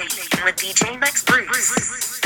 With DJ Max Bruce.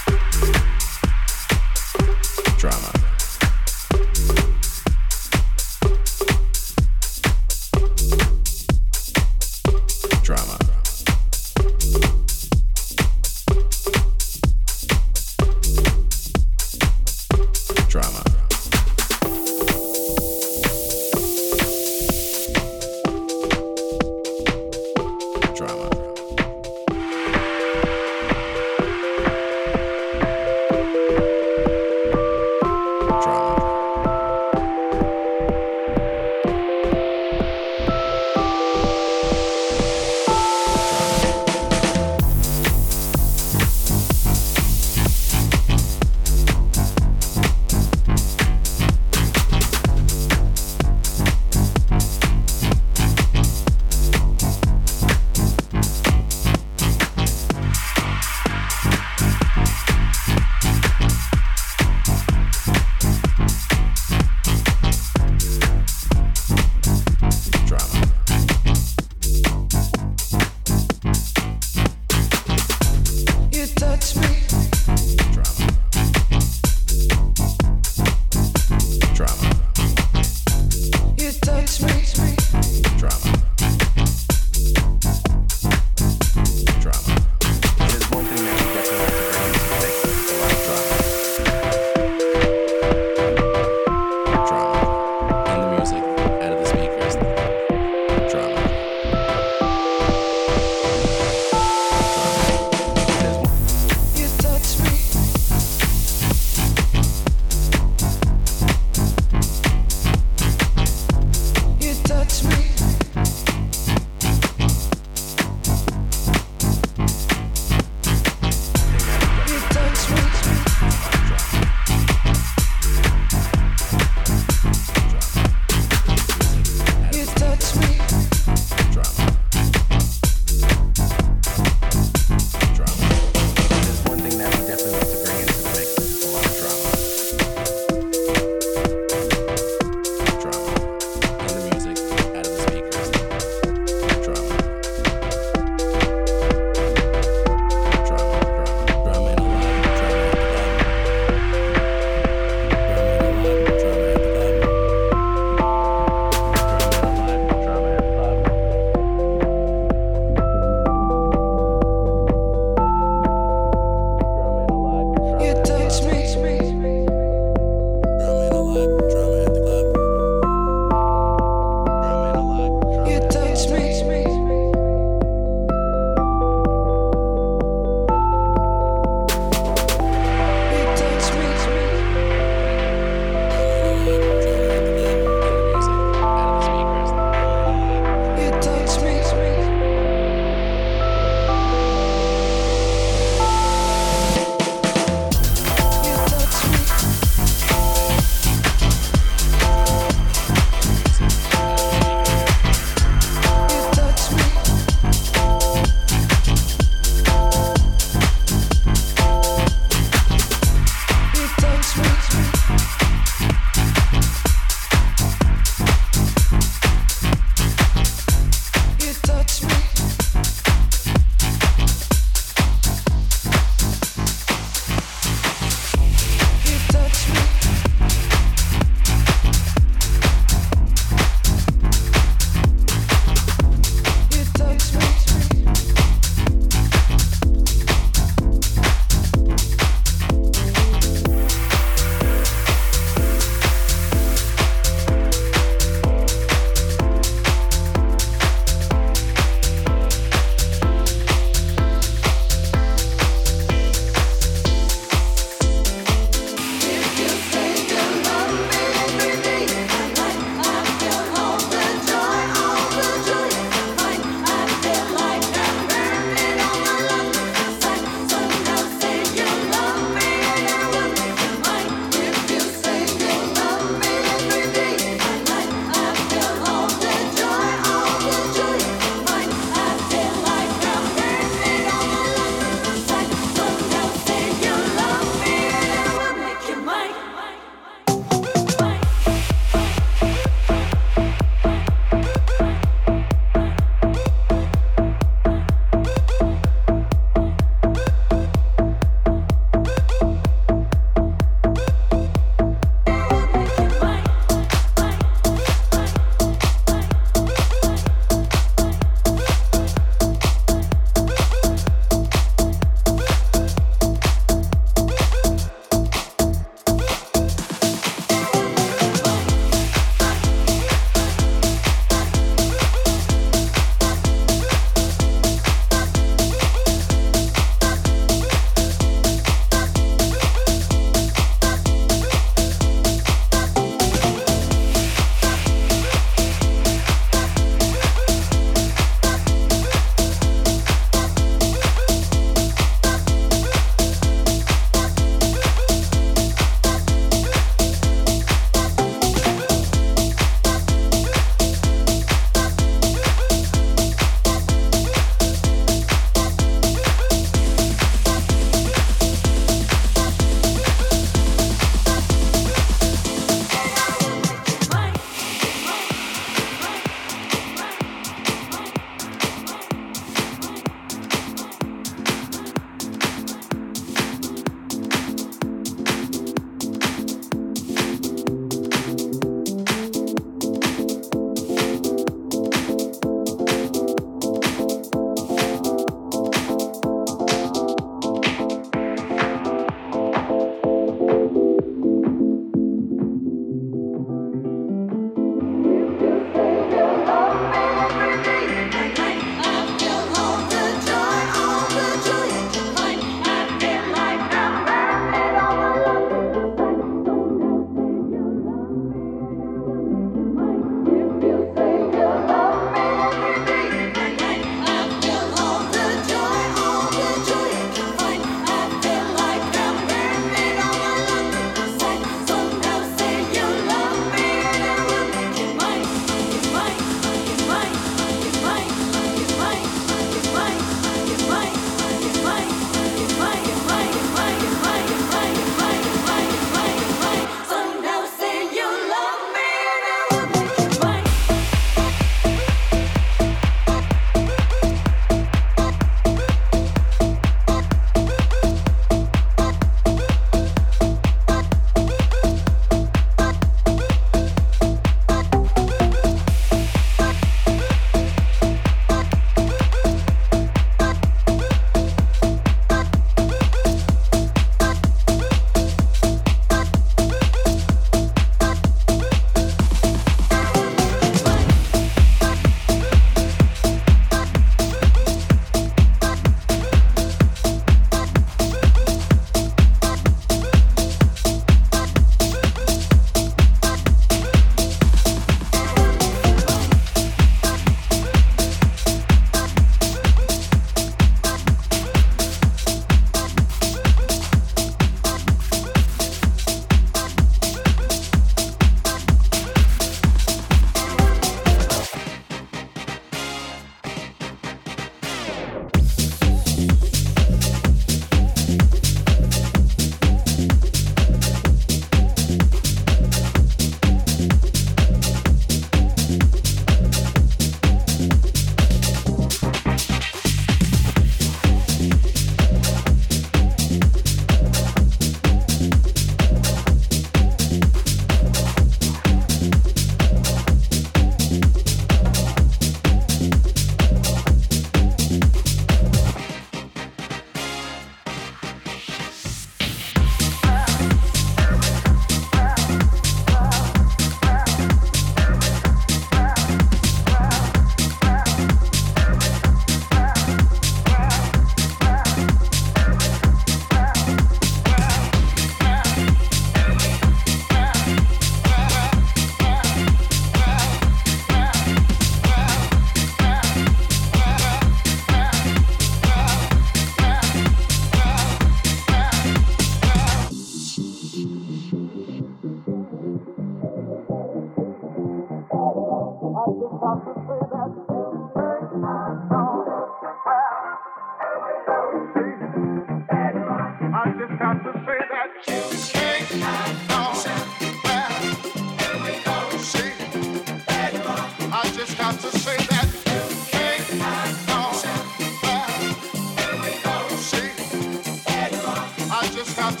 I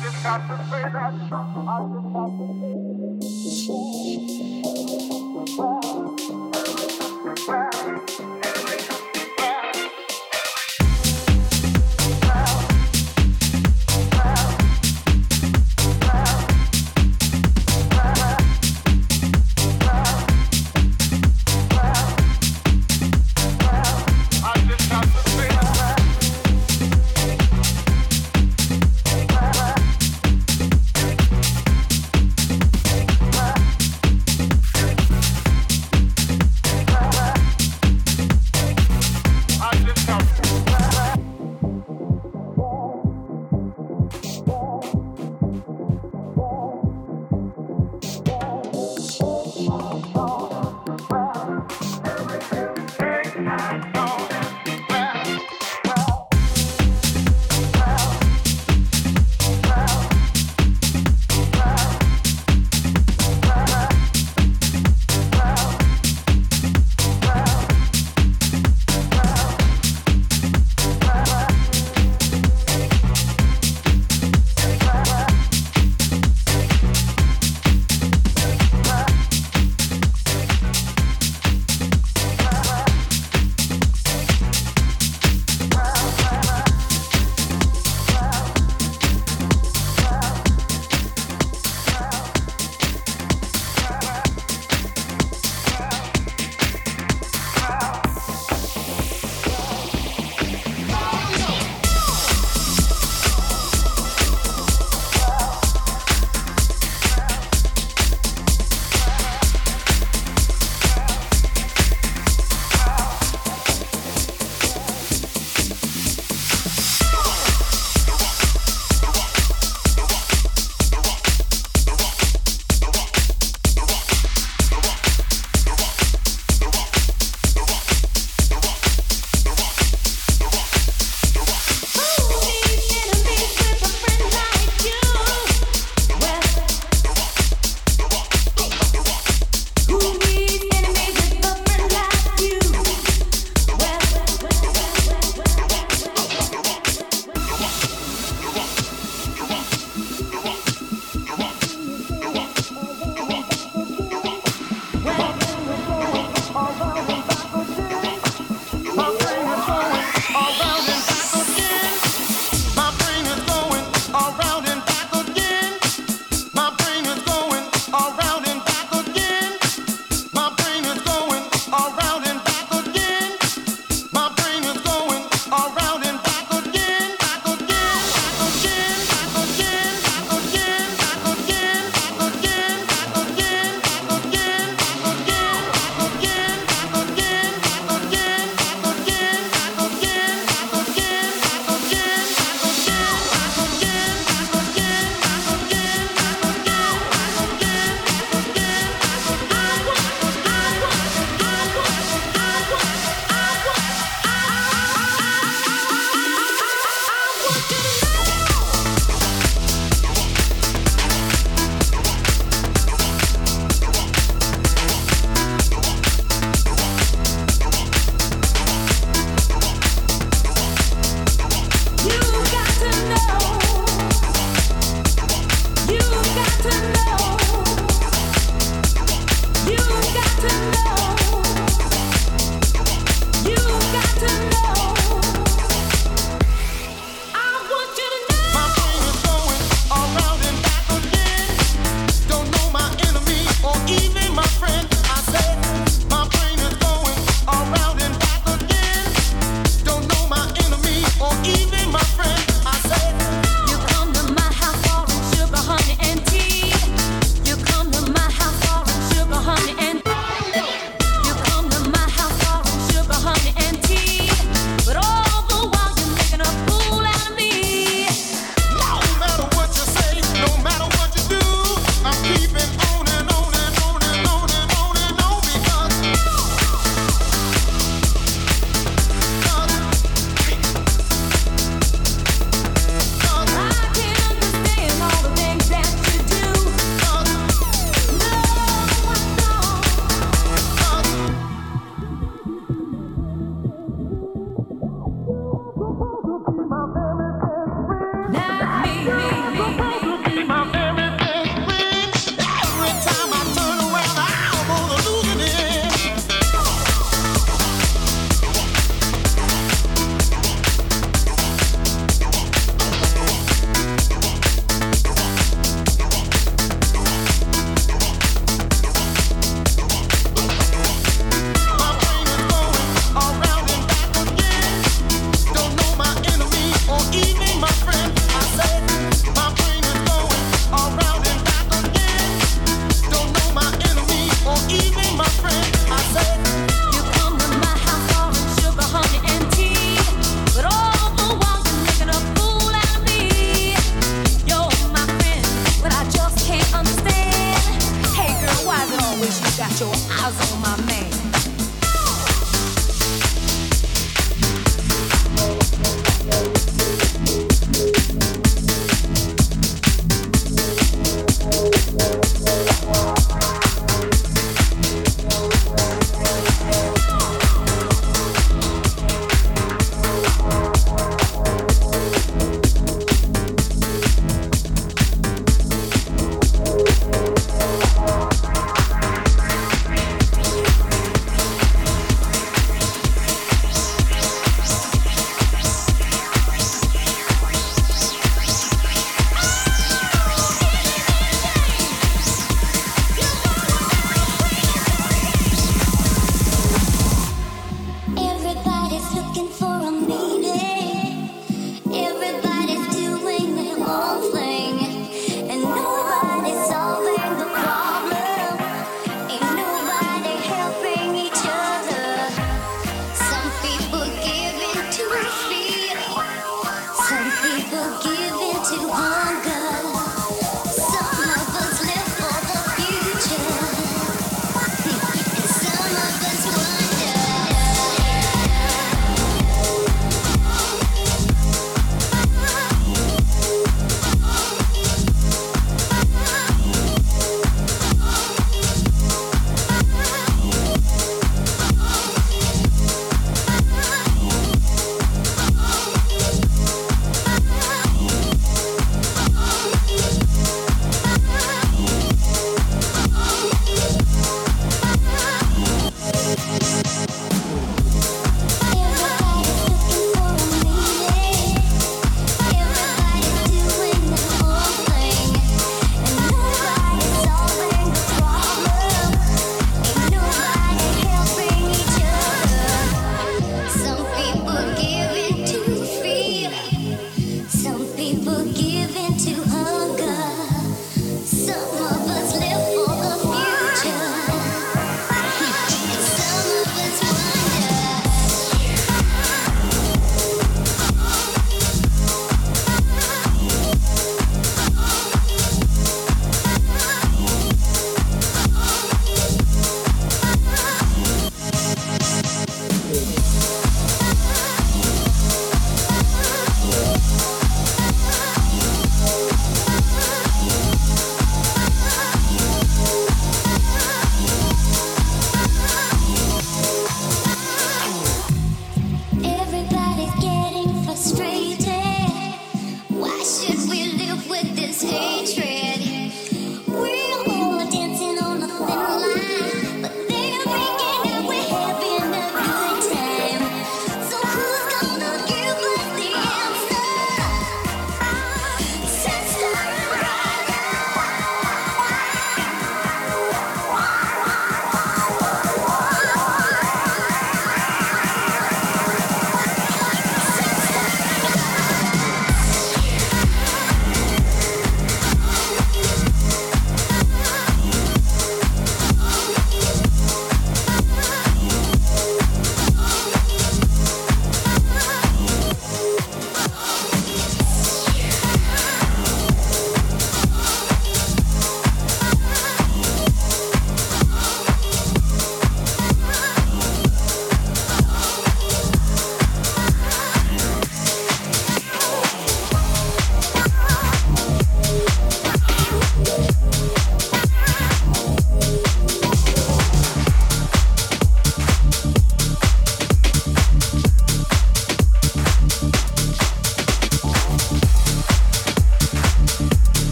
just have to say that.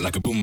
Like a boom,